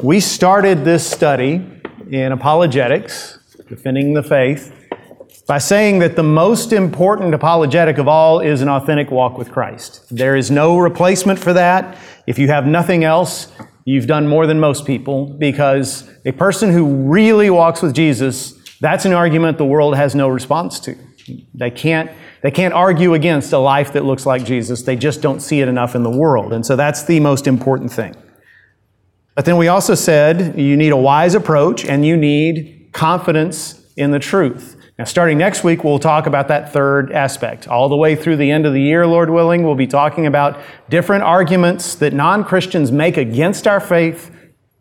We started this study in apologetics, defending the faith, by saying that the most important apologetic of all is an authentic walk with Christ. There is no replacement for that. If you have nothing else, you've done more than most people because a person who really walks with Jesus, that's an argument the world has no response to. They can't, they can't argue against a life that looks like Jesus. They just don't see it enough in the world. And so that's the most important thing. But then we also said you need a wise approach and you need confidence in the truth. Now, starting next week, we'll talk about that third aspect. All the way through the end of the year, Lord willing, we'll be talking about different arguments that non Christians make against our faith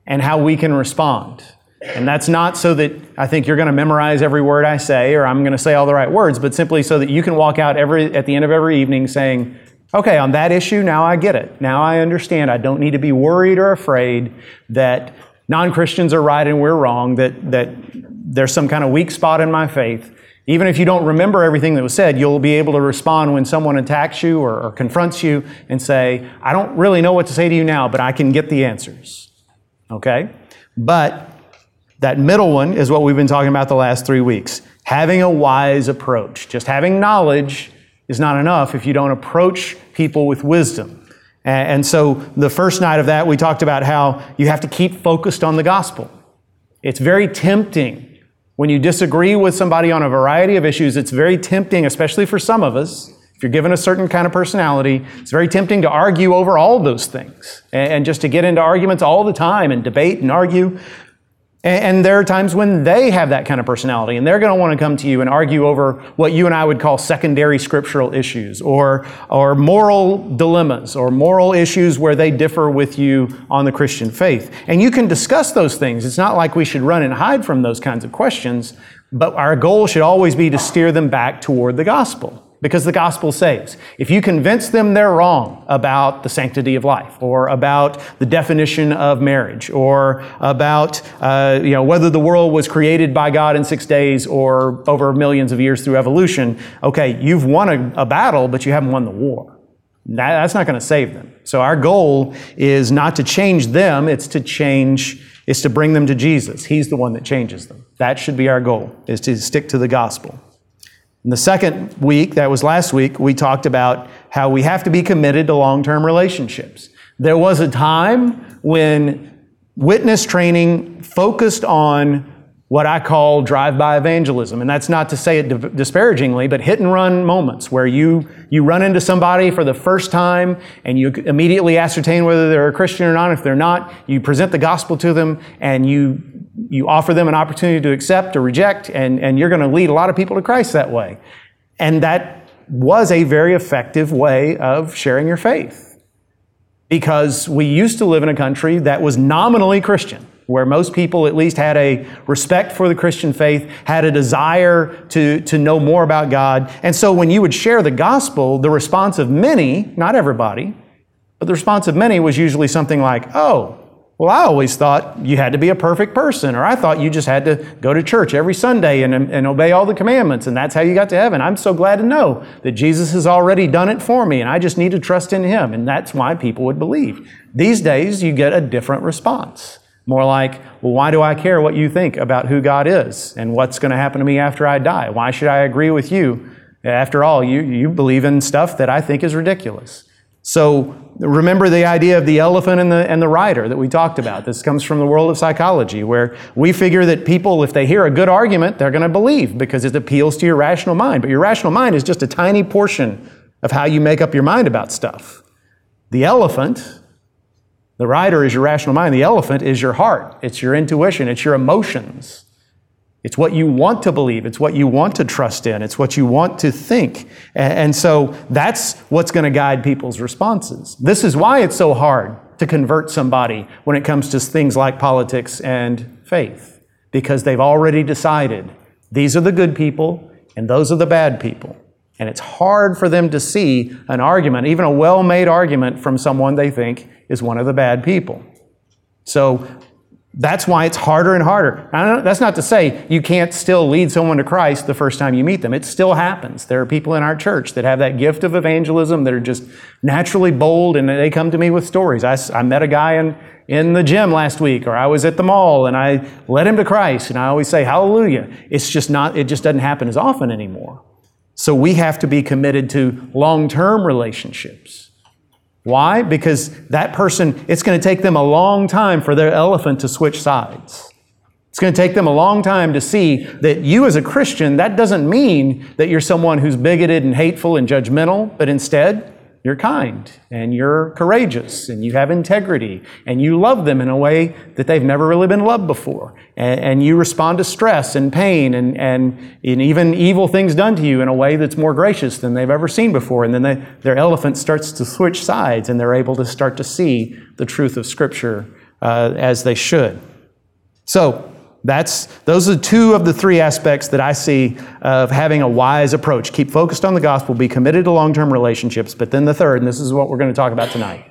and how we can respond. And that's not so that I think you're going to memorize every word I say or I'm going to say all the right words, but simply so that you can walk out every, at the end of every evening saying, okay, on that issue, now I get it. Now I understand. I don't need to be worried or afraid that non Christians are right and we're wrong, that, that there's some kind of weak spot in my faith, even if you don't remember everything that was said, you'll be able to respond when someone attacks you or, or, confronts you and say, I don't really know what to say to you now, but I can get the answers. Okay? But that middle one is what we've been talking about the last three weeks. Having a wise approach. Just having knowledge is not enough if you don't approach people with wisdom. And so the first night of that, we talked about how you have to keep focused on the gospel. It's very tempting when you disagree with somebody on a variety of issues, it's very tempting, especially for some of us, if you're given a certain kind of personality, it's very tempting to argue over all those things and just to get into arguments all the time and debate and argue. And there are times when they have that kind of personality and they're going to want to come to you and argue over what you and I would call secondary scriptural issues or, or moral dilemmas or moral issues where they differ with you on the Christian faith. And you can discuss those things. It's not like we should run and hide from those kinds of questions, but our goal should always be to steer them back toward the gospel because the gospel saves. If you convince them they're wrong about the sanctity of life, or about the definition of marriage, or about uh, you know whether the world was created by God in six days or over millions of years through evolution, okay, you've won a, a battle, but you haven't won the war. That, that's not going to save them. So our goal is not to change them; it's to change. It's to bring them to Jesus. He's the one that changes them. That should be our goal, is to stick to the gospel. In the second week, that was last week, we talked about how we have to be committed to long term relationships. There was a time when witness training focused on what I call drive by evangelism. And that's not to say it disparagingly, but hit and run moments where you, you run into somebody for the first time and you immediately ascertain whether they're a Christian or not. If they're not, you present the gospel to them and you you offer them an opportunity to accept or reject, and, and you're going to lead a lot of people to Christ that way. And that was a very effective way of sharing your faith. Because we used to live in a country that was nominally Christian, where most people at least had a respect for the Christian faith, had a desire to, to know more about God. And so when you would share the gospel, the response of many, not everybody, but the response of many was usually something like, oh, well, I always thought you had to be a perfect person, or I thought you just had to go to church every Sunday and, and obey all the commandments, and that's how you got to heaven. I'm so glad to know that Jesus has already done it for me, and I just need to trust in Him, and that's why people would believe. These days, you get a different response. More like, well, why do I care what you think about who God is and what's going to happen to me after I die? Why should I agree with you? After all, you, you believe in stuff that I think is ridiculous. So remember the idea of the elephant and the, and the rider that we talked about. This comes from the world of psychology, where we figure that people, if they hear a good argument, they're going to believe because it appeals to your rational mind. But your rational mind is just a tiny portion of how you make up your mind about stuff. The elephant, the rider is your rational mind. The elephant is your heart. It's your intuition. It's your emotions. It's what you want to believe. It's what you want to trust in. It's what you want to think. And so that's what's going to guide people's responses. This is why it's so hard to convert somebody when it comes to things like politics and faith, because they've already decided these are the good people and those are the bad people. And it's hard for them to see an argument, even a well made argument, from someone they think is one of the bad people. So That's why it's harder and harder. that's not to say you can't still lead someone to Christ the first time you meet them. It still happens. There are people in our church that have that gift of evangelism that are just naturally bold and they come to me with stories. I, I met a guy in, in the gym last week or I was at the mall and I led him to Christ and I always say hallelujah. It's just not, it just doesn't happen as often anymore. So we have to be committed to long-term relationships. Why? Because that person, it's going to take them a long time for their elephant to switch sides. It's going to take them a long time to see that you, as a Christian, that doesn't mean that you're someone who's bigoted and hateful and judgmental, but instead, you're kind and you're courageous and you have integrity and you love them in a way that they've never really been loved before. And, and, you respond to stress and pain and, and, and even evil things done to you in a way that's more gracious than they've ever seen before. And then they, their elephant starts to switch sides and they're able to start to see the truth of Scripture uh, as they should. So, that's, those are two of the three aspects that I see of having a wise approach. Keep focused on the gospel, be committed to long term relationships. But then the third, and this is what we're going to talk about tonight.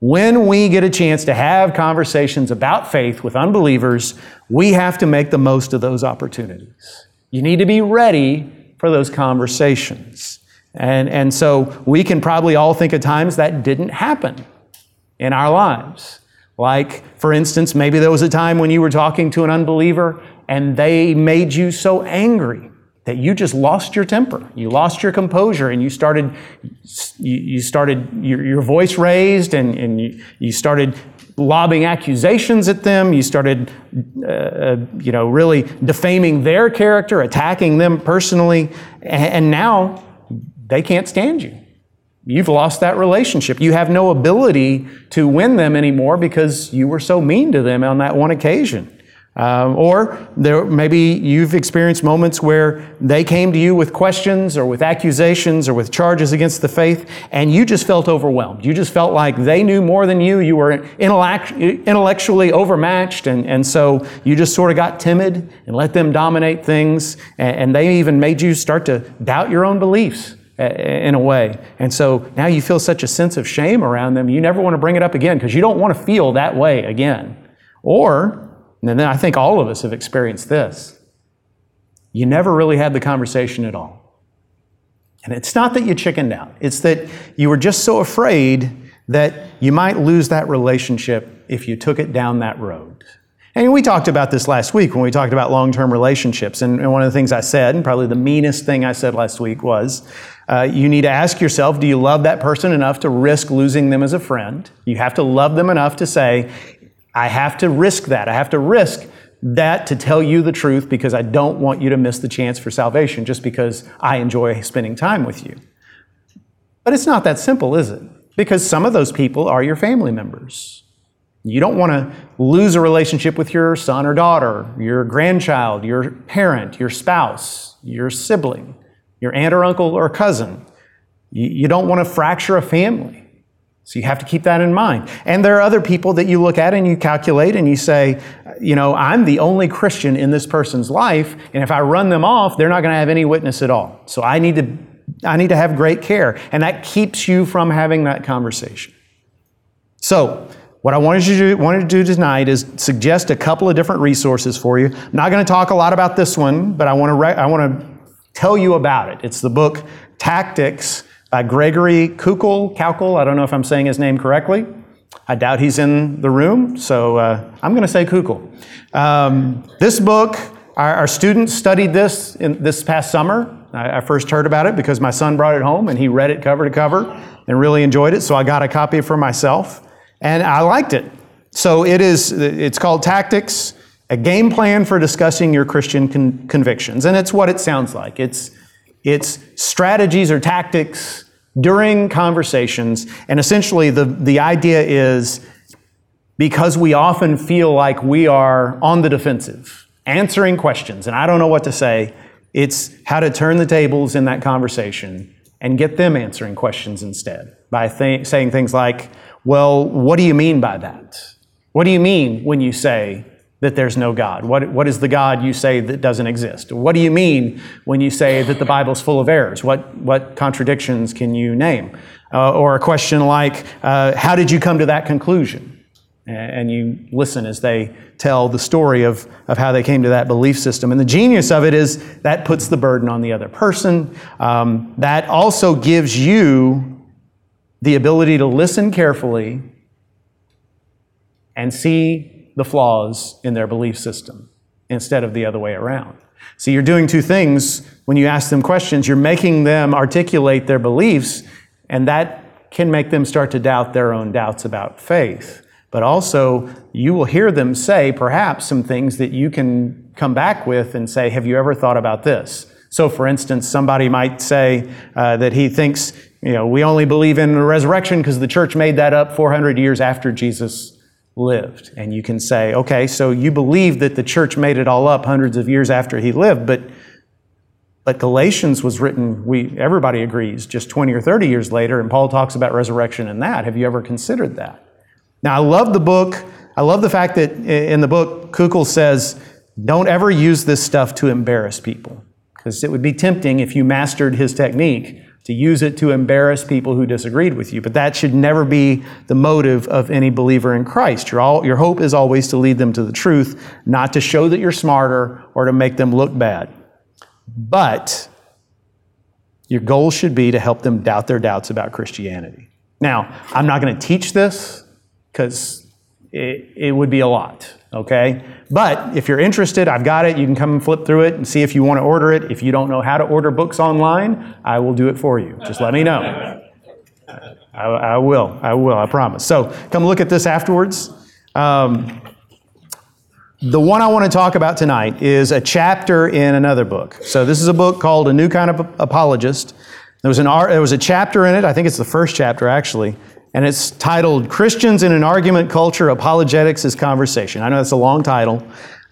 When we get a chance to have conversations about faith with unbelievers, we have to make the most of those opportunities. You need to be ready for those conversations. And, and so we can probably all think of times that didn't happen in our lives. Like, for instance, maybe there was a time when you were talking to an unbeliever and they made you so angry that you just lost your temper. You lost your composure and you started, you, started your, your voice raised and, and you, you started lobbing accusations at them. You started, uh, uh you know, really defaming their character, attacking them personally. And now they can't stand you. You've lost that relationship. You have no ability to win them anymore because you were so mean to them on that one occasion. Um, or there, maybe you've experienced moments where they came to you with questions or with accusations or with charges against the faith, and you just felt overwhelmed. You just felt like they knew more than you. You were intellectually overmatched, and, and so you just sort of got timid and let them dominate things, and, and they even made you start to doubt your own beliefs in a way. And so now you feel such a sense of shame around them, you never want to bring it up again because you don't want to feel that way again. Or, and then I think all of us have experienced this, you never really had the conversation at all. And it's not that you chickened out, it's that you were just so afraid that you might lose that relationship if you took it down that road. And we talked about this last week when we talked about long term relationships. And, and, one of the things I said, and probably the meanest thing I said last week, was uh, you need to ask yourself do you love that person enough to risk losing them as a friend? You have to love them enough to say, I have to risk that. I have to risk that to tell you the truth because I don't want you to miss the chance for salvation just because I enjoy spending time with you. But it's not that simple, is it? Because some of those people are your family members. You don't want to lose a relationship with your son or daughter, your grandchild, your parent, your spouse, your sibling, your aunt or uncle or cousin. You don't want to fracture a family. So you have to keep that in mind. And there are other people that you look at and you calculate and you say, you know, I'm the only Christian in this person's life, and if I run them off, they're not going to have any witness at all. So I need to I need to have great care. And that keeps you from having that conversation. So, what I wanted, you to do, wanted to do tonight is suggest a couple of different resources for you. I'm not going to talk a lot about this one, but I want to, re- I want to tell you about it. It's the book Tactics by Gregory Koukl. Koukl, I don't know if I'm saying his name correctly. I doubt he's in the room, so uh, I'm going to say Koukl. Um, this book, our, our, students studied this in, this past summer. I, I first heard about it because my son brought it home and he read it cover to cover and really enjoyed it, so I got a copy for myself and I liked it. So it is, it's called Tactics, a game plan for discussing your Christian con- convictions. And it's what it sounds like. It's, it's strategies or tactics during conversations. And essentially, the, the idea is because we often feel like we are on the defensive, answering questions, and I don't know what to say, it's how to turn the tables in that conversation and get them answering questions instead by th- saying things like, well, what do you mean by that? What do you mean when you say that there's no God? What, what is the God you say that doesn't exist? What do you mean when you say that the Bible's full of errors? What, what contradictions can you name? Uh, or a question like, uh, how did you come to that conclusion? and you listen as they tell the story of, of how they came to that belief system. And the genius of it is that puts the burden on the other person. Um, that also gives you the ability to listen carefully and see the flaws in their belief system instead of the other way around. See, you're doing two things when you ask them questions. You're making them articulate their beliefs, and that can make them start to doubt their own doubts about faith. But also, you will hear them say perhaps some things that you can come back with and say, Have you ever thought about this? So, for instance, somebody might say uh, that he thinks, you know, we only believe in the resurrection because the church made that up 400 years after Jesus lived. And you can say, okay, so you believe that the church made it all up hundreds of years after he lived, but but Galatians was written, we everybody agrees, just 20 or 30 years later, and Paul talks about resurrection in that. Have you ever considered that? Now I love the book. I love the fact that in the book, Koukl says, don't ever use this stuff to embarrass people. Because it would be tempting if you mastered his technique to use it to embarrass people who disagreed with you. But that should never be the motive of any believer in Christ. Your, all, your hope is always to lead them to the truth, not to show that you're smarter or to make them look bad. But your goal should be to help them doubt their doubts about Christianity. Now, I'm not going to teach this because it, it would be a lot okay? But if you're interested, I've got it. You can come and flip through it and see if you want to order it. If you don't know how to order books online, I will do it for you. Just let me know. I, I will. I will. I promise. So come look at this afterwards. Um, the one I want to talk about tonight is a chapter in another book. So this is a book called A New Kind of Apologist. There was, an, there was a chapter in it, I think it's the first chapter actually, and it's titled Christians in an Argument Culture Apologetics is Conversation. I know that's a long title,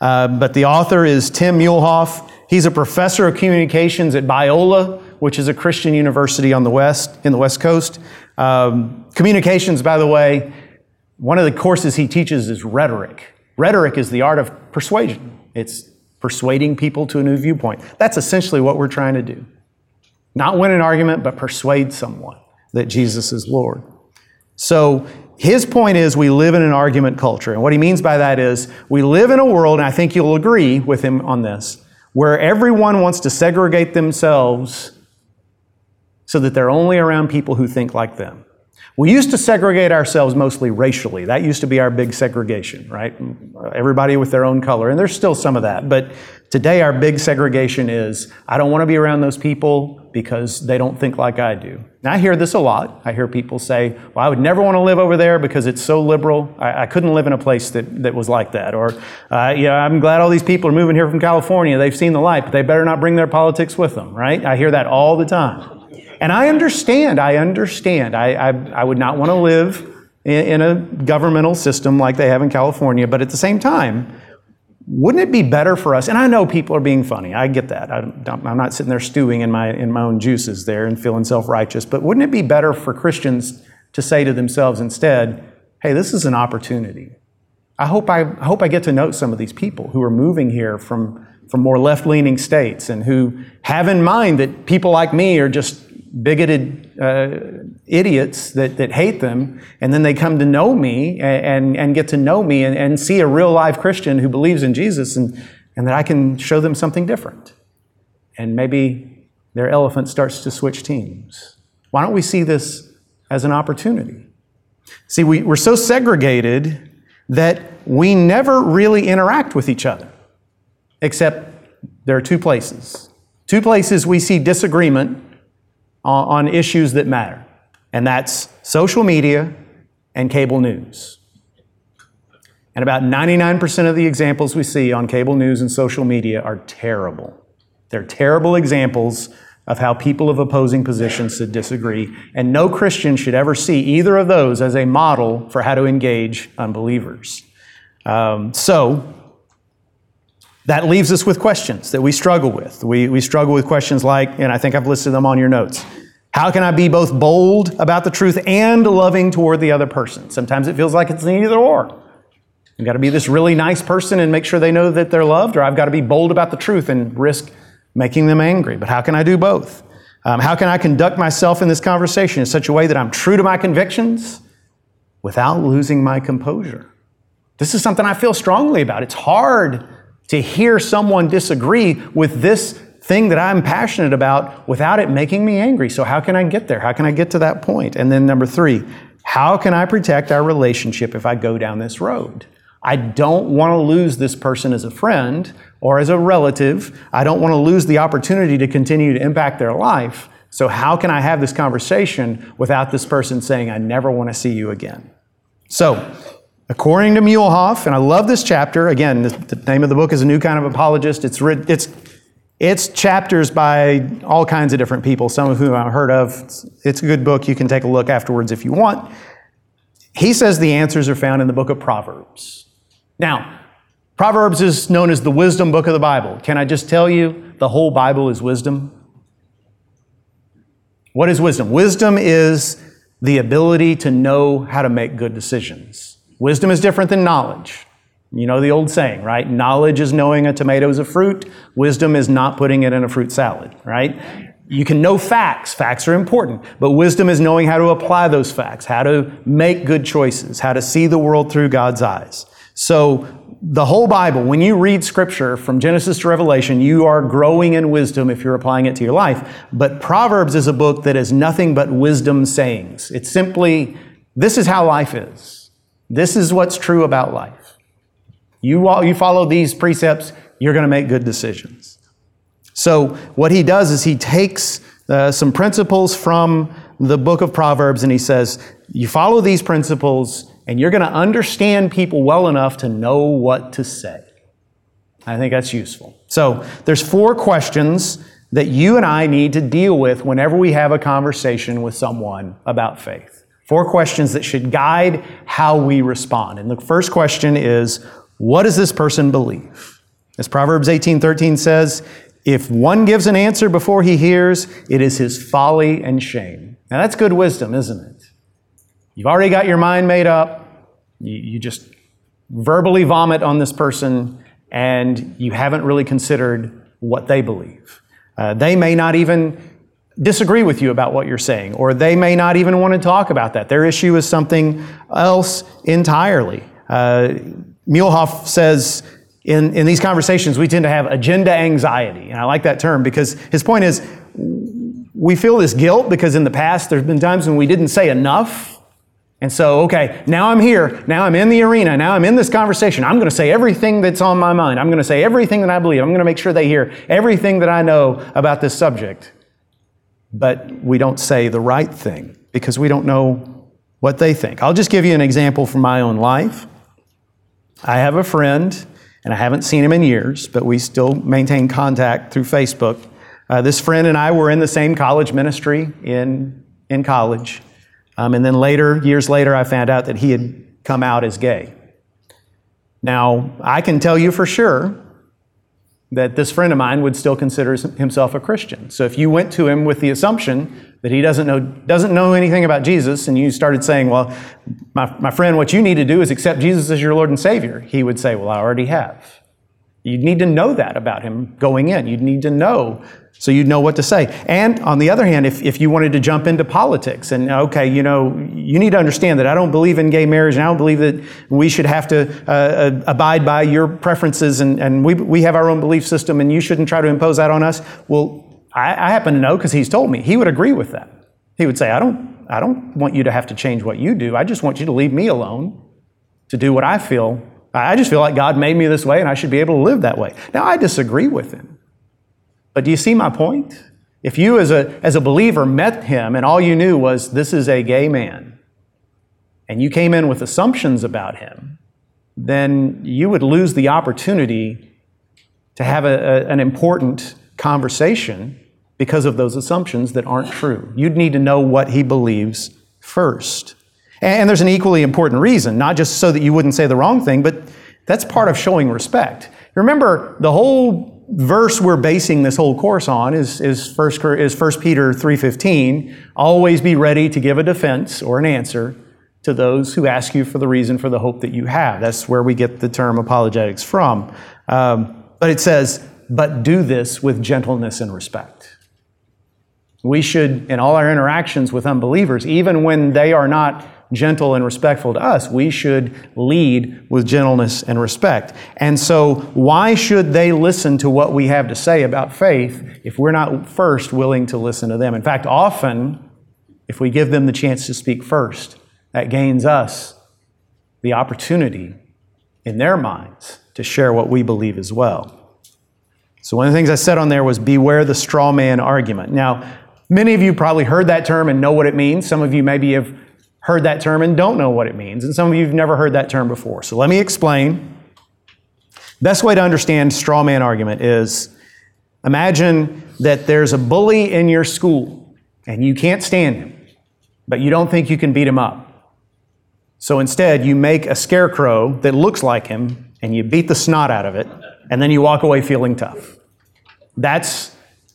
uh, but the author is Tim Muehlhoff. He's a professor of communications at Biola, which is a Christian university on the west, in the West Coast. Um, communications, by the way, one of the courses he teaches is rhetoric. Rhetoric is the art of persuasion. It's persuading people to a new viewpoint. That's essentially what we're trying to do. Not win an argument, but persuade someone that Jesus is Lord. So his point is we live in an argument culture. And what he means by that is we live in a world, and I think you'll agree with him on this, where everyone wants to segregate themselves so that they're only around people who think like them. We used to segregate ourselves mostly racially. That used to be our big segregation, right? Everybody with their own color. And there's still some of that. But today, our big segregation is I don't want to be around those people because they don't think like I do. Now, I hear this a lot. I hear people say, well, I would never want to live over there because it's so liberal. I, I couldn't live in a place that, that was like that. Or, uh, yeah, I'm glad all these people are moving here from California. They've seen the light, but they better not bring their politics with them, right? I hear that all the time. And I understand, I understand. I, I, I would not want to live in, in a governmental system like they have in California, but at the same time, wouldn't it be better for us? And I know people are being funny. I get that. I am not sitting there stewing in my, in my own juices there and feeling self righteous. But wouldn't it be better for Christians to say to themselves instead, hey, this is an opportunity? I hope I, I hope I get to know some of these people who are moving here from, from more left leaning states and who have in mind that people like me are just bigoted uh, idiots that, that hate them, and then they come to know me and, and, get to know me and, and, see a real live Christian who believes in Jesus and, and that I can show them something different. And maybe their elephant starts to switch teams. Why don't we see this as an opportunity? See, we, we're so segregated that we never really interact with each other, except there are two places. Two places we see disagreement on issues that matter, and that's social media and cable news. And about 99% of the examples we see on cable news and social media are terrible. They're terrible examples of how people of opposing positions should disagree, and no Christian should ever see either of those as a model for how to engage unbelievers. Um, so, that leaves us with questions that we struggle with. We, we struggle with questions like, and I think I've listed them on your notes. How can I be both bold about the truth and loving toward the other person? Sometimes it feels like it's an either or. I've got to be this really nice person and make sure they know that they're loved, or I've got to be bold about the truth and risk making them angry. But how can I do both? Um, how can I conduct myself in this conversation in such a way that I'm true to my convictions without losing my composure? This is something I feel strongly about. It's hard to hear someone disagree with this thing that I'm passionate about without it making me angry. So, how can I get there? How can I get to that point? And then, number three, how can I protect our relationship if I go down this road? I don't want to lose this person as a friend or as a relative. I don't want to lose the opportunity to continue to impact their life. So, how can I have this conversation without this person saying, I never want to see you again? So, according to Muehlhoff, and I love this chapter, again, the, the name of the book is A New Kind of Apologist. It's, it's, it's chapters by all kinds of different people, some of whom I've heard of. It's, it's a good book. You can take a look afterwards if you want. He says the answers are found in the book of Proverbs. Now, Proverbs is known as the wisdom book of the Bible. Can I just tell you, the whole Bible is wisdom? What is wisdom? Wisdom is the ability to know how to make good decisions. Wisdom is different than knowledge. You know the old saying, right? Knowledge is knowing a tomato is a fruit. Wisdom is not putting it in a fruit salad, right? You can know facts. Facts are important. But wisdom is knowing how to apply those facts, how to make good choices, how to see the world through God's eyes. So the whole Bible, when you read Scripture from Genesis to Revelation, you are growing in wisdom if you're applying it to your life. But Proverbs is a book that is nothing but wisdom sayings. It's simply, this is how life is. This is what's true about life. You, you follow these precepts, you're going to make good decisions. So, what he does is he takes uh, some principles from the book of Proverbs and he says, You follow these principles, and you're going to understand people well enough to know what to say. I think that's useful. So, there's four questions that you and I need to deal with whenever we have a conversation with someone about faith. Four questions that should guide how we respond. And the first question is, what does this person believe? As Proverbs 18:13 says, if one gives an answer before he hears, it is his folly and shame. Now that's good wisdom, isn't it? You've already got your mind made up. You, you just verbally vomit on this person, and you haven't really considered what they believe. Uh, they may not even disagree with you about what you're saying, or they may not even want to talk about that. Their issue is something else entirely. Uh, Muehlhoff says, in, in these conversations, we tend to have agenda anxiety. And I like that term because his point is we feel this guilt because in the past there's been times when we didn't say enough and so, okay, now I'm here. Now I'm in the arena. Now I'm in this conversation. I'm going to say everything that's on my mind. I'm going to say everything that I believe. I'm going to make sure they hear everything that I know about this subject. But we don't say the right thing because we don't know what they think. I'll just give you an example from my own life. I have a friend, and I haven't seen him in years, but we still maintain contact through Facebook. Uh, this friend and I were in the same college ministry in, in college. Um, and then later, years later, I found out that he had come out as gay. Now, I can tell you for sure that this friend of mine would still consider himself a Christian. So if you went to him with the assumption that he doesn't know, doesn't know anything about Jesus, and you started saying, Well, my, my friend, what you need to do is accept Jesus as your Lord and Savior, he would say, Well, I already have. You'd need to know that about him going in. You'd need to know so you'd know what to say. And on the other hand, if, if you wanted to jump into politics and, okay, you know, you need to understand that I don't believe in gay marriage and I don't believe that we should have to uh, uh, abide by your preferences and, and we, we have our own belief system and you shouldn't try to impose that on us. Well, I, I happen to know because he's told me. He would agree with that. He would say, I don't, I don't want you to have to change what you do. I just want you to leave me alone to do what I feel. I just feel like God made me this way and I should be able to live that way. Now, I disagree with him. But do you see my point? If you, as a, as a believer, met him and all you knew was this is a gay man, and you came in with assumptions about him, then you would lose the opportunity to have a, a, an important conversation because of those assumptions that aren't true. You'd need to know what he believes first. And there's an equally important reason, not just so that you wouldn't say the wrong thing, but that's part of showing respect. Remember, the whole verse we're basing this whole course on is, is, first, is 1 Peter 3.15. Always be ready to give a defense or an answer to those who ask you for the reason for the hope that you have. That's where we get the term apologetics from. Um, but it says, but do this with gentleness and respect. We should, in all our interactions with unbelievers, even when they are not gentle and respectful to us, we should lead with gentleness and respect. And so, why should they listen to what we have to say about faith if we're not first willing to listen to them? In fact, often, if we give them the chance to speak first, that gains us the opportunity in their minds to share what we believe as well. So, one of the things I said on there was beware the straw man argument. Now, many of you probably heard that term and know what it means. Some of you maybe have heard that term and don't know what it means. And some of you have never heard that term before. So, let me explain. Best way to understand straw man argument is imagine that there's a bully in your school and you can't stand him, but you don't think you can beat him up. So instead, you make a scarecrow that looks like him and you beat the snot out of it and then you walk away feeling tough. That's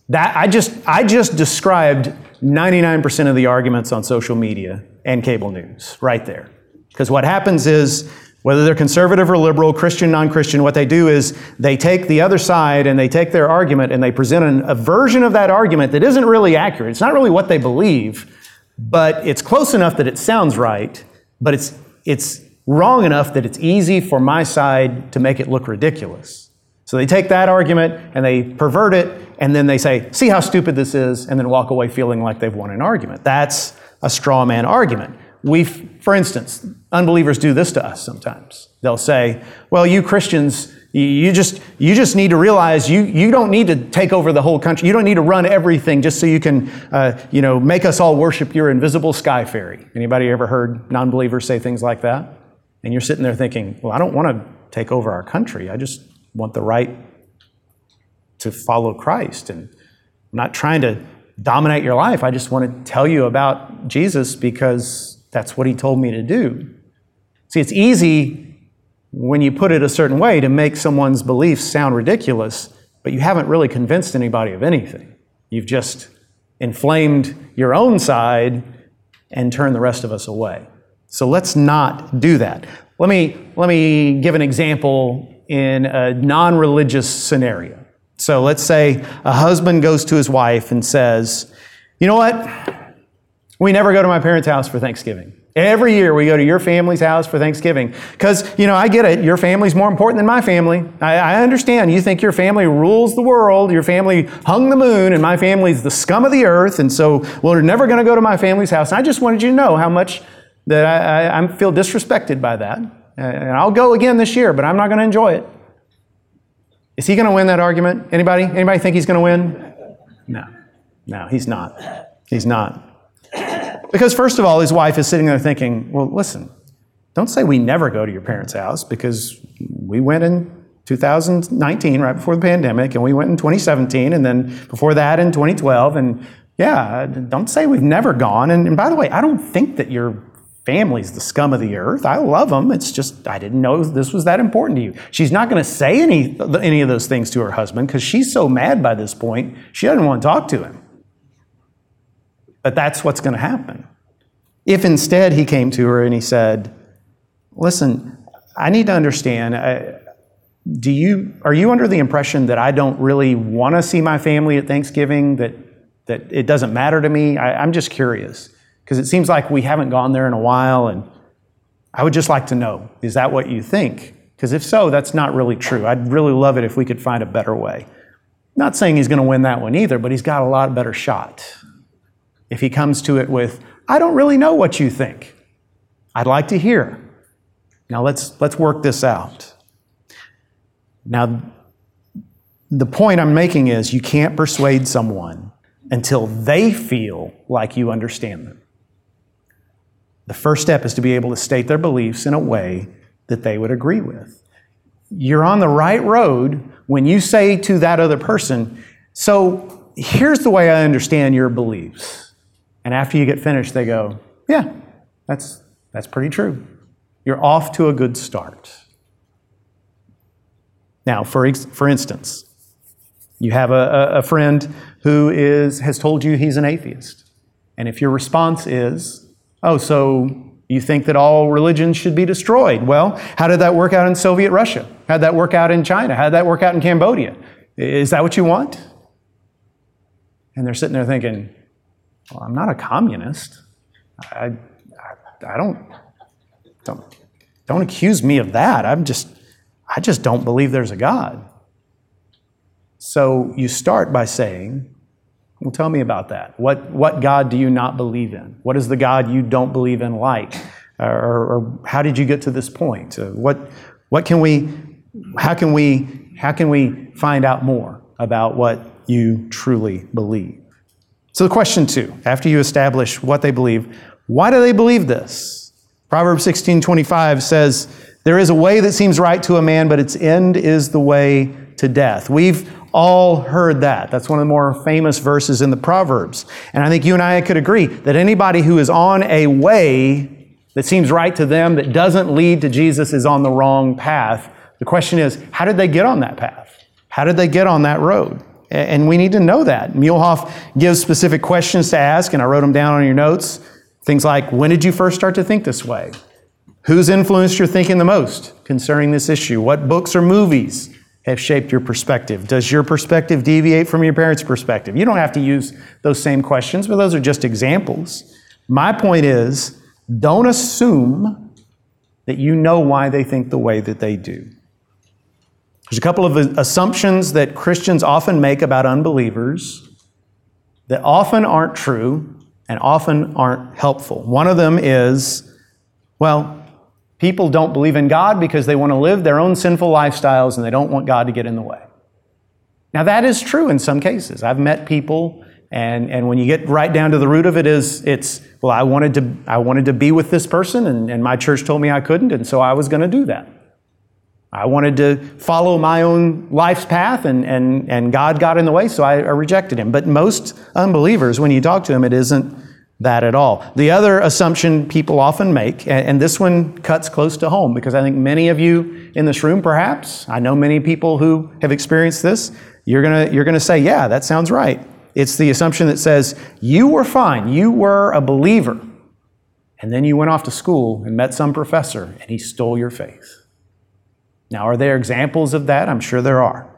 that I just I just described 99% of the arguments on social media and cable news right there. Because what happens is whether they're conservative or liberal, Christian, non-Christian, what they do is they take the other side and they take their argument and they present an, a version of that argument that isn't really accurate. It's not really what they believe, but it's close enough that it sounds right, but it's it's wrong enough that it's easy for my side to make it look ridiculous. So they take that argument and they pervert it, and then they say, see how stupid this is, and then walk away feeling like they've won an argument. That's a straw man argument. We, for instance, unbelievers do this to us sometimes. They'll say, well, you Christians, you just, you just need to realize you, you don't need to take over the whole country. You don't need to run everything just so you can, uh, you know, make us all worship your invisible sky fairy. Anybody ever heard non-believers say things like that? And you're sitting there thinking, well, I don't want to take over our country. I just want the right to follow Christ. And I'm not trying to dominate your life. I just want to tell you about Jesus because that's what he told me to do. See, it's easy when you put it a certain way to make someone's beliefs sound ridiculous, but you haven't really convinced anybody of anything. You've just inflamed your own side and turned the rest of us away. So let's not do that. Let me, let me give an example in a non religious scenario. So let's say a husband goes to his wife and says, You know what? We never go to my parents' house for Thanksgiving. Every year we go to your family's house for Thanksgiving. Because, you know, I get it. Your family's more important than my family. I, I, understand. You think your family rules the world. Your family hung the moon, and my family's the scum of the earth. And so we're never going to go to my family's house. And I just wanted you to know how much that I, I, I feel disrespected by that. And I'll go again this year, but I'm not going to enjoy it. Is he going to win that argument? Anybody? Anybody think he's going to win? No. No, he's not. He's not. Because first of all, his wife is sitting there thinking, well, listen, don't say we never go to your parents' house because we went in 2019, right before the pandemic, and we went in 2017, and then before that in 2012. And yeah, don't say we've never gone. And, and by the way, I don't think that you're family's the scum of the earth. I love them. It's just I didn't know this was that important to you. She's not going to say any any of those things to her husband because she's so mad by this point. She doesn't want to talk to him. But that's what's going to happen. If instead he came to her and he said, "Listen, I need to understand. I, do you are you under the impression that I don't really want to see my family at Thanksgiving? That that it doesn't matter to me? I, I'm just curious." Because it seems like we haven't gone there in a while. And I would just like to know is that what you think? Because if so, that's not really true. I'd really love it if we could find a better way. Not saying he's going to win that one either, but he's got a lot better shot. If he comes to it with, I don't really know what you think. I'd like to hear. Now let's, let's work this out. Now, the point I'm making is you can't persuade someone until they feel like you understand them. The first step is to be able to state their beliefs in a way that they would agree with. You're on the right road when you say to that other person, So here's the way I understand your beliefs. And after you get finished, they go, Yeah, that's, that's pretty true. You're off to a good start. Now, for, for instance, you have a, a friend who is, has told you he's an atheist. And if your response is, Oh, so you think that all religions should be destroyed? Well, how did that work out in Soviet Russia? How did that work out in China? How did that work out in Cambodia? Is that what you want? And they're sitting there thinking, well, I'm not a communist. I, I don't, don't, don't accuse me of that. I'm just, I just don't believe there's a God. So you start by saying, well, tell me about that. What, what God do you not believe in? What is the God you don't believe in like? Or, or how did you get to this point? Uh, what, what can we, how can we, how can we find out more about what you truly believe? So the question two, after you establish what they believe, why do they believe this? Proverbs 16:25 says, "There is a way that seems right to a man, but its end is the way to death." We've all heard that. That's one of the more famous verses in the Proverbs. And I think you and I could agree that anybody who is on a way that seems right to them, that doesn't lead to Jesus, is on the wrong path. The question is, how did they get on that path? How did they get on that road? And we need to know that. Muehlhoff gives specific questions to ask, and I wrote them down on your notes. Things like, when did you first start to think this way? Who's influenced your thinking the most concerning this issue? What books or movies have shaped your perspective? Does your perspective deviate from your parents' perspective? You don't have to use those same questions, but those are just examples. My point is don't assume that you know why they think the way that they do. There's a couple of assumptions that Christians often make about unbelievers that often aren't true and often aren't helpful. One of them is, well, people don't believe in God because they want to live their own sinful lifestyles and they don't want God to get in the way. Now, that is true in some cases. I've met people, and, and when you get right down to the root of it, is it's, well, I wanted to, I wanted to be with this person, and, and my church told me I couldn't, and so I was going to do that. I wanted to follow my own life's path, and, and, and God got in the way, so I, I rejected him. But most unbelievers, when you talk to them, it isn't that at all. The other assumption people often make, and, this one cuts close to home because I think many of you in this room, perhaps, I know many people who have experienced this, you're gonna, you're gonna say, yeah, that sounds right. It's the assumption that says, you were fine, you were a believer, and then you went off to school and met some professor and he stole your faith. Now, are there examples of that? I'm sure there are.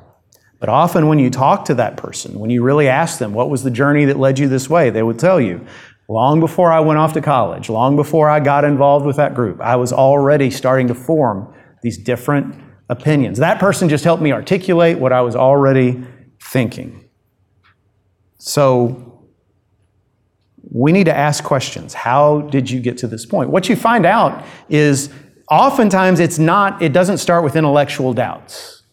But often, when you talk to that person, when you really ask them, what was the journey that led you this way, they would tell you, long before I went off to college, long before I got involved with that group, I was already starting to form these different opinions. That person just helped me articulate what I was already thinking. So, we need to ask questions. How did you get to this point? What you find out is oftentimes it's not, it doesn't start with intellectual doubts.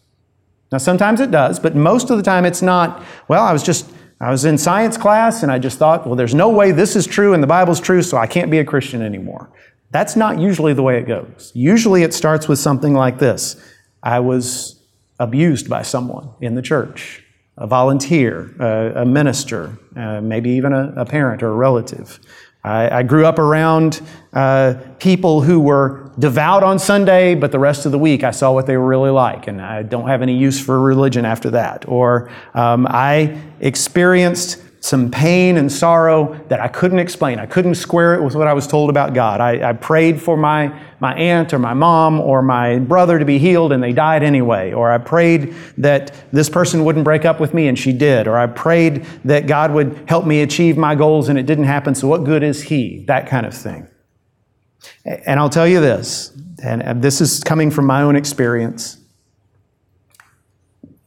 Now, sometimes it does, but most of the time it's not, well, I was just, I was in science class and I just thought, well, there's no way this is true and the Bible's true, so I can't be a Christian anymore. That's not usually the way it goes. Usually it starts with something like this I was abused by someone in the church, a volunteer, a, a minister, uh, maybe even a, a parent or a relative. I, I grew up around uh, people who were devout on Sunday, but the rest of the week I saw what they were really like, and I don't have any use for religion after that. Or um, I experienced some pain and sorrow that I couldn't explain. I couldn't square it with what I was told about God. I, I, prayed for my, my aunt or my mom or my brother to be healed and they died anyway. Or I prayed that this person wouldn't break up with me and she did. Or I prayed that God would help me achieve my goals and it didn't happen, so what good is He? That kind of thing. And I'll tell you this, and this is coming from my own experience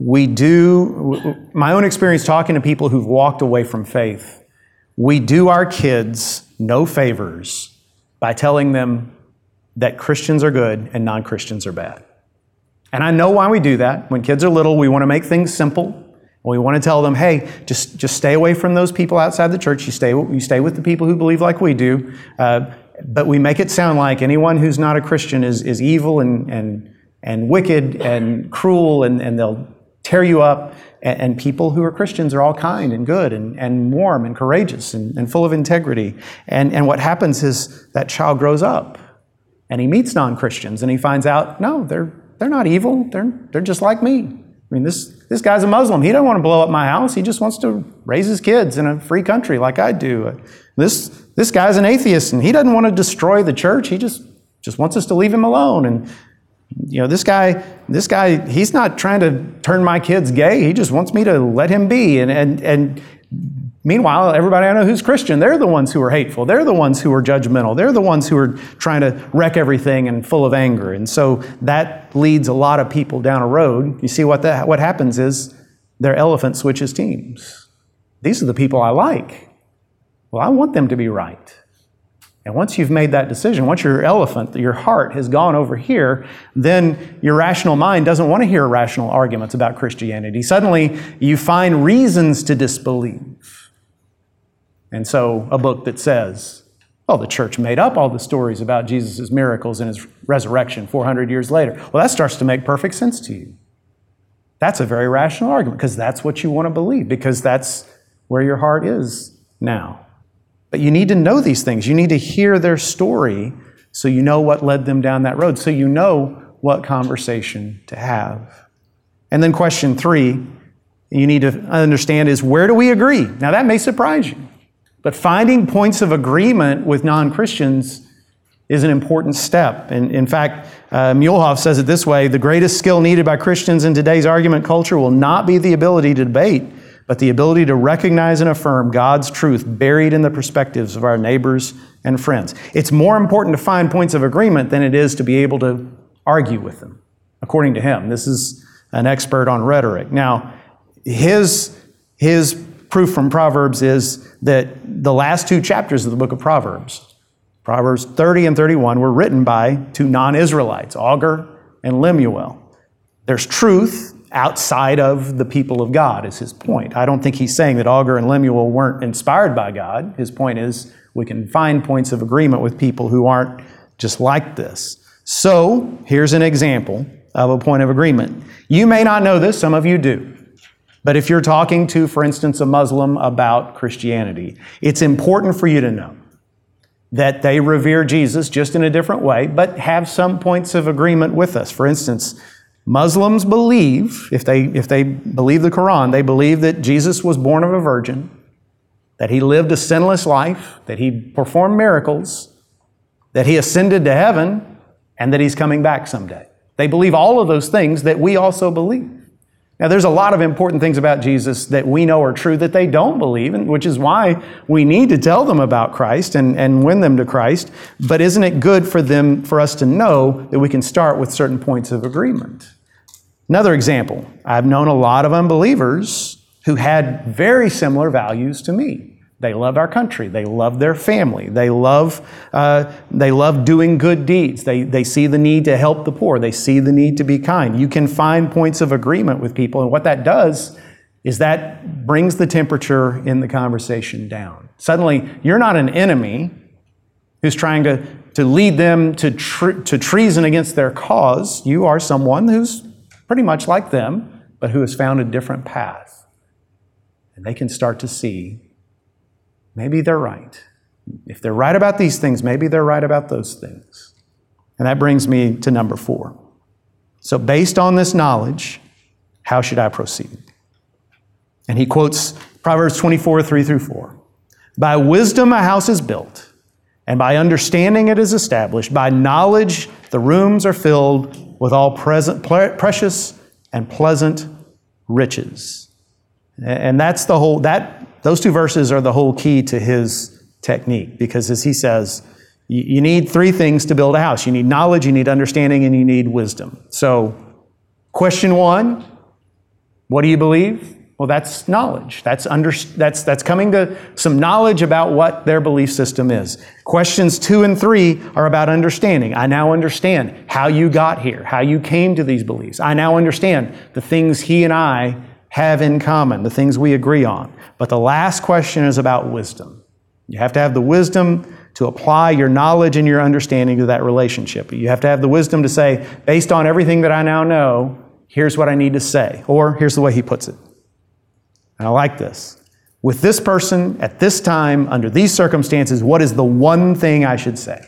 we do, my own experience talking to people who've walked away from faith, we do our kids no favors by telling them that Christians are good and non Christians are bad. And I know why we do that. When kids are little, we want to make things simple. We want to tell them, hey, just, just stay away from those people outside the church. You stay, you stay with the people who believe like we do. Uh, but we make it sound like anyone who's not a Christian is, is evil and, and, and wicked and cruel, and, and they'll tear you up. And, and, people who are Christians are all kind and good and, and warm and courageous and, and full of integrity. And, and what happens is that child grows up and he meets non Christians and he finds out, no, they're, they're not evil. They're, they're just like me. I mean, this, this guy's a Muslim. He doesn't want to blow up my house. He just wants to raise his kids in a free country like I do. This, this guy's an atheist and he doesn't want to destroy the church. He just, just wants us to leave him alone. And you know, this guy, this guy, he's not trying to turn my kids gay. He just wants me to let him be. And, and, and Meanwhile, everybody I know who's Christian, they're the ones who are hateful. They're the ones who are judgmental. They're the ones who are trying to wreck everything and full of anger. And so that leads a lot of people down a road. You see what, that, what happens is their elephant switches teams. These are the people I like. Well, I want them to be right. And once you've made that decision, once your elephant, your heart has gone over here, then your rational mind doesn't want to hear rational arguments about Christianity. Suddenly, you find reasons to disbelieve. And so, a book that says, well, the church made up all the stories about Jesus' miracles and his resurrection 400 years later. Well, that starts to make perfect sense to you. That's a very rational argument because that's what you want to believe, because that's where your heart is now. But you need to know these things. You need to hear their story so you know what led them down that road, so you know what conversation to have. And then, question three, you need to understand is where do we agree? Now, that may surprise you, but finding points of agreement with non Christians is an important step. And in fact, uh, Muehlhoff says it this way the greatest skill needed by Christians in today's argument culture will not be the ability to debate but the ability to recognize and affirm God's truth buried in the perspectives of our neighbors and friends. It's more important to find points of agreement than it is to be able to argue with them, according to him. This is an expert on rhetoric. Now, his, his proof from Proverbs is that the last two chapters of the book of Proverbs, Proverbs 30 and 31, were written by two non Israelites, Agur and Lemuel. There's truth outside of the people of God, is his point. I don't think he's saying that Agur and Lemuel weren't inspired by God. His point is we can find points of agreement with people who aren't just like this. So here's an example of a point of agreement. You may not know this, some of you do. But if you're talking to, for instance, a Muslim about Christianity, it's important for you to know that they revere Jesus just in a different way, but have some points of agreement with us. For instance, Muslims believe, if they, if they believe the Quran, they believe that Jesus was born of a virgin, that he lived a sinless life, that he performed miracles, that he ascended to heaven, and that he's coming back someday. They believe all of those things that we also believe. Now, there's a lot of important things about Jesus that we know are true that they don't believe, and which is why we need to tell them about Christ and, and win them to Christ. But isn't it good for them, for us to know that we can start with certain points of agreement? Another example, I've known a lot of unbelievers who had very similar values to me. They love our country. They love their family. They love, uh, they love doing good deeds. They, they see the need to help the poor. They see the need to be kind. You can find points of agreement with people, and what that does is that brings the temperature in the conversation down. Suddenly, you're not an enemy who's trying to, to lead them to, tre- to treason against their cause. You are someone who's pretty much like them, but who has found a different path. And they can start to see maybe they're right. If they're right about these things, maybe they're right about those things. And that brings me to number four. So, based on this knowledge, how should I proceed? And he quotes Proverbs 24, 3 through 4. By wisdom a house is built, and by understanding it is established. By knowledge the rooms are filled with all present, precious and pleasant riches. And that's the whole, that those two verses are the whole key to his technique because, as he says, you need three things to build a house you need knowledge, you need understanding, and you need wisdom. So, question one what do you believe? Well, that's knowledge. That's, under, that's, that's coming to some knowledge about what their belief system is. Questions two and three are about understanding. I now understand how you got here, how you came to these beliefs. I now understand the things he and I have in common, the things we agree on. But the last question is about wisdom. You have to have the wisdom to apply your knowledge and your understanding to that relationship. You have to have the wisdom to say, based on everything that I now know, here's what I need to say. Or here's the way he puts it. And I like this. With this person, at this time, under these circumstances, what is the one thing I should say?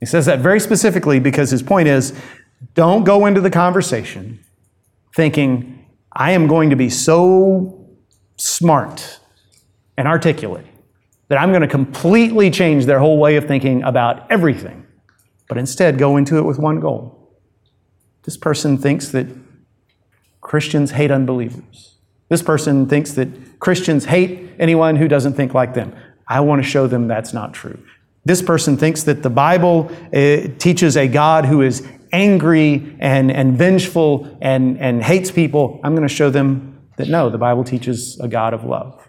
He says that very specifically because his point is don't go into the conversation thinking, I am going to be so smart and articulate that I'm going to completely change their whole way of thinking about everything, but instead go into it with one goal. This person thinks that Christians hate unbelievers. This person thinks that Christians hate anyone who doesn't think like them. I want to show them that's not true. This person thinks that the Bible uh, teaches a God who is angry and, and vengeful and, and hates people. I'm going to show them that no, the Bible teaches a God of love.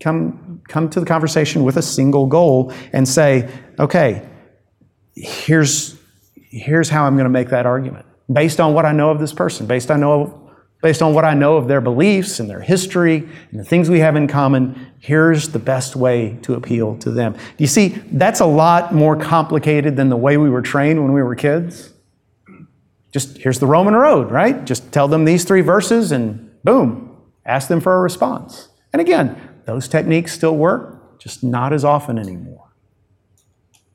Come, come to the conversation with a single goal and say, okay, here's, here's how I'm going to make that argument based on what I know of this person, based on know based on what I know of their beliefs and their history and the things we have in common, here's the best way to appeal to them. You see, that's a lot more complicated than the way we were trained when we were kids. Just here's the Roman road, right? Just tell them these three verses and boom, ask them for a response. And again, those techniques still work, just not as often anymore.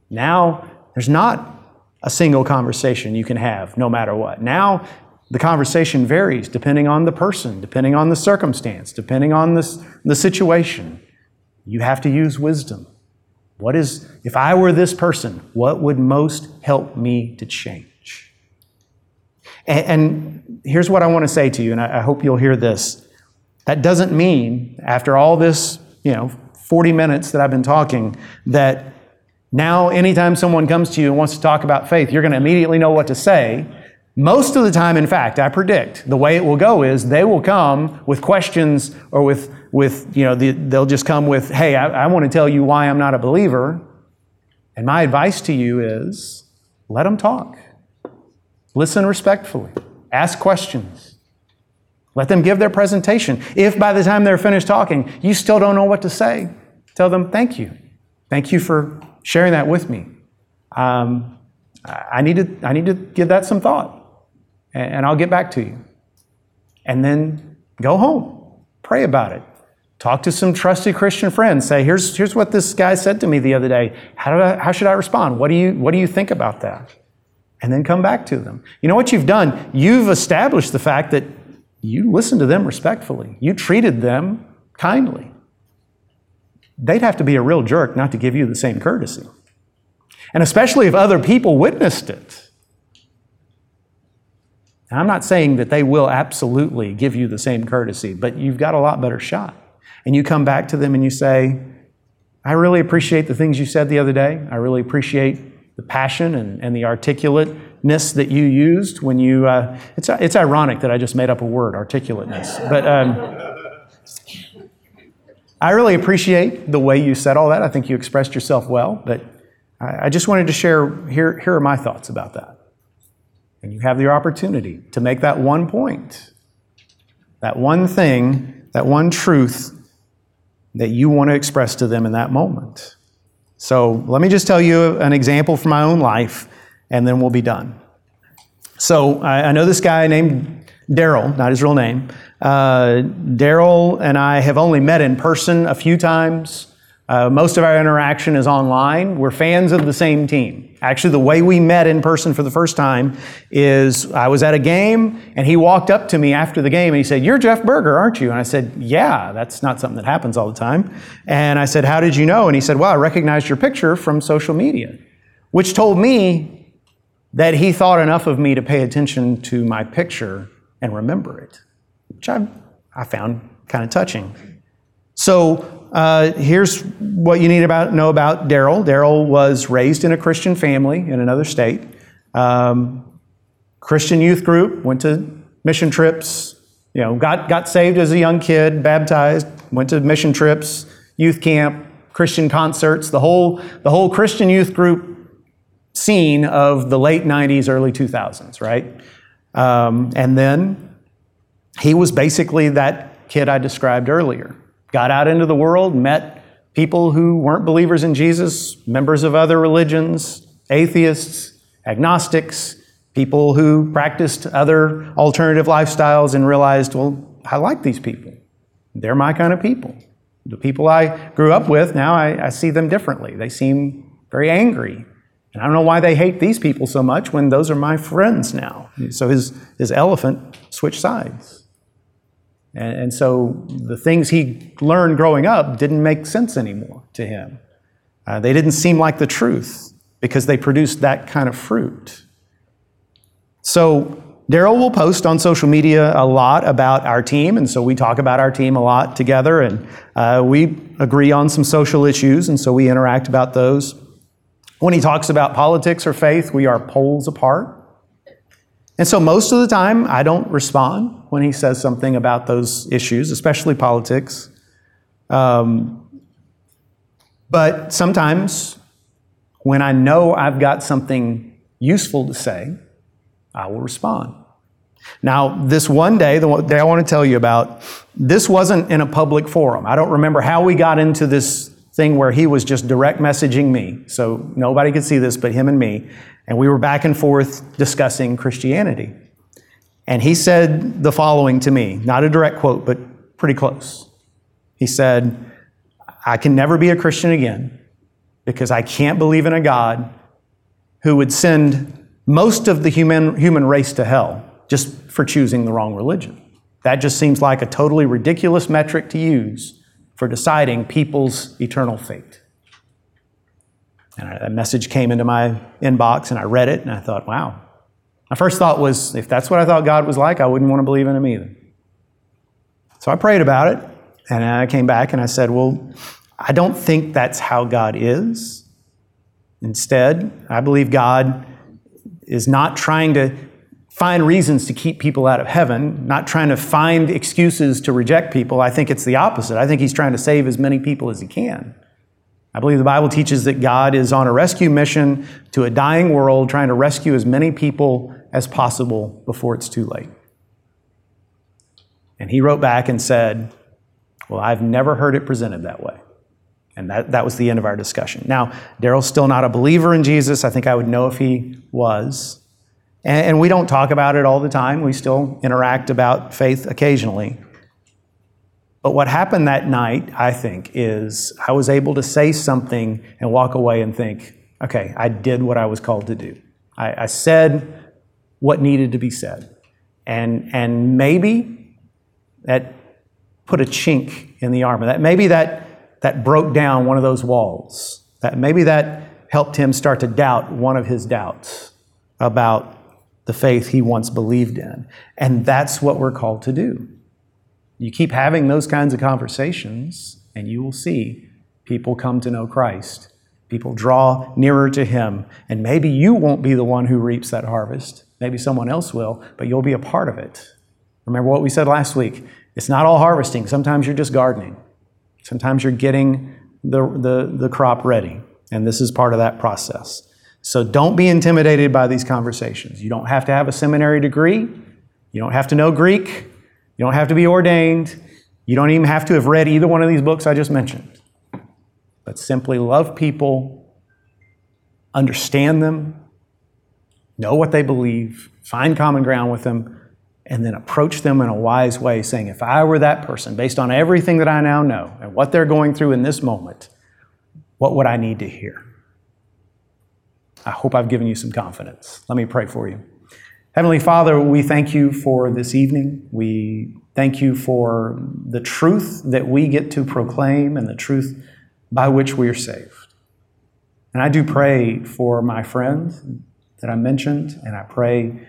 Now, there's not a single conversation you can have no matter what. Now, the conversation varies depending on the person, depending on the circumstance, depending on the, the situation. You have to use wisdom. What is, if I were this person, what would most help me to change? And, here's what I want to say to you, and I, I hope you'll hear this. That doesn't mean, after all this, you know, 40 minutes that I've been talking, that now anytime someone comes to you and wants to talk about faith, you're going to immediately know what to say most of the time, in fact, I predict the way it will go is they will come with questions or with, with you know, the, they'll just come with, hey, I, I want to tell you why I'm not a believer. And my advice to you is let them talk. Listen respectfully. Ask questions. Let them give their presentation. If by the time they're finished talking, you still don't know what to say, tell them, thank you. Thank you for sharing that with me. Um, I, need to, I need to give that some thought and I'll get back to you. And then go home, pray about it. Talk to some trusted Christian friends. Say, here's, here's what this guy said to me the other day. How, do I, how should I respond? What do, you, what do you think about that? And then come back to them. You know what you've done? You've established the fact that you listened to them respectfully, you treated them kindly. They'd have to be a real jerk not to give you the same courtesy. And especially if other people witnessed it. Now, I'm not saying that they will absolutely give you the same courtesy, but you've got a lot better shot. And you come back to them and you say, I really appreciate the things you said the other day. I really appreciate the passion and, and the articulateness that you used when you. Uh, it's, it's ironic that I just made up a word, articulateness. But um, I really appreciate the way you said all that. I think you expressed yourself well, but I, I just wanted to share here, here are my thoughts about that. And you have the opportunity to make that one point, that one thing, that one truth that you want to express to them in that moment. So let me just tell you an example from my own life, and then we'll be done. So I, I know this guy named Daryl, not his real name. Uh, Daryl and I have only met in person a few times. Uh, most of our interaction is online. We're fans of the same team. Actually, the way we met in person for the first time is I was at a game and he walked up to me after the game and he said, You're Jeff Berger, aren't you? And I said, Yeah, that's not something that happens all the time. And I said, How did you know? And he said, Well, I recognized your picture from social media, which told me that he thought enough of me to pay attention to my picture and remember it, which I, I found kind of touching. So uh, here's what you need to know about Daryl. Daryl was raised in a Christian family in another state. Um, Christian youth group, went to mission trips, you know, got, got saved as a young kid, baptized, went to mission trips, youth camp, Christian concerts, the whole, the whole Christian youth group scene of the late 90s, early 2000s, right? Um, and then he was basically that kid I described earlier got out into the world, met people who weren't believers in Jesus, members of other religions, atheists, agnostics, people who practiced other alternative lifestyles and realized, well, I like these people. They're my kind of people. The people I grew up with, now I, I see them differently. They seem very angry. And I don't know why they hate these people so much when those are my friends now. So his, his elephant switched sides. And, and so the things he learned growing up didn't make sense anymore to him. Uh, they didn't seem like the truth because they produced that kind of fruit. So Daryl will post on social media a lot about our team, and so we talk about our team a lot together, and uh, we agree on some social issues, and so we interact about those. When he talks about politics or faith, we are poles apart. And so most of the time, I don't respond when he says something about those issues, especially politics. Um, but sometimes, when I know I've got something useful to say, I will respond. Now, this one day, the day I want to tell you about, this wasn't in a public forum. I don't remember how we got into this thing where he was just direct messaging me. So nobody could see this but him and me. And we were back and forth discussing Christianity. And he said the following to me, not a direct quote, but pretty close. He said, I can never be a Christian again because I can't believe in a God who would send most of the human, human race to hell just for choosing the wrong religion. That just seems like a totally ridiculous metric to use for deciding people's eternal fate. And a message came into my inbox, and I read it, and I thought, wow. My first thought was, if that's what I thought God was like, I wouldn't want to believe in Him either. So I prayed about it, and I came back and I said, well, I don't think that's how God is. Instead, I believe God is not trying to find reasons to keep people out of heaven, not trying to find excuses to reject people. I think it's the opposite. I think he's trying to save as many people as he can. I believe the Bible teaches that God is on a rescue mission to a dying world, trying to rescue as many people as possible before it's too late. And he wrote back and said, Well, I've never heard it presented that way. And that, that was the end of our discussion. Now, Daryl's still not a believer in Jesus. I think I would know if he was. And, we don't talk about it all the time. We still interact about faith occasionally. But what happened that night, I think, is I was able to say something and walk away and think, okay, I did what I was called to do. I, I said what needed to be said. And, and maybe that put a chink in the armor. That maybe that that broke down one of those walls. That maybe that helped him start to doubt one of his doubts about the faith he once believed in. And that's what we're called to do. You keep having those kinds of conversations, and you will see people come to know Christ. People draw nearer to Him. And maybe you won't be the one who reaps that harvest. Maybe someone else will, but you'll be a part of it. Remember what we said last week? It's not all harvesting, sometimes you're just gardening. Sometimes you're getting the, the, the crop ready, and this is part of that process. So don't be intimidated by these conversations. You don't have to have a seminary degree, you don't have to know Greek, you don't have to be ordained, you don't even have to have read either one of these books I just mentioned. But simply love people, understand them, know what they believe, find common ground with them, and then approach them in a wise way, saying, if I were that person, based on everything that I now know and what they're going through in this moment, what would I need to hear? I hope I've given you some confidence. Let me pray for you. Heavenly Father, we thank you for this evening. We thank you for the truth that we get to proclaim and the truth by which we are saved. And I do pray for my friend that I mentioned, and I pray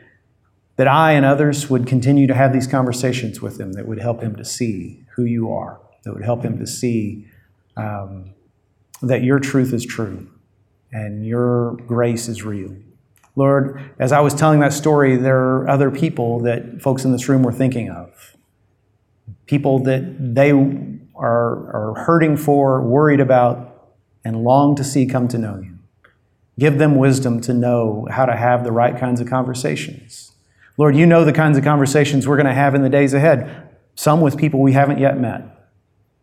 that I and others would continue to have these conversations with him that would help him to see who you are, that would help him to see um, that your truth is true and your grace is real. Lord, as I was telling that story, there are other people that folks in this room were thinking of. People that they are, are hurting for, worried about, and long to see come to know you. Give them wisdom to know how to have the right kinds of conversations Lord, you know the kinds of conversations we're going to have in the days ahead, some with people we haven't yet met.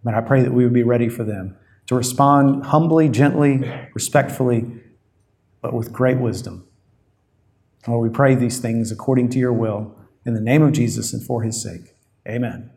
But I pray that we would be ready for them to respond humbly, gently, respectfully, but with great wisdom. Lord, we pray these things according to your will, in the name of Jesus and for his sake. Amen.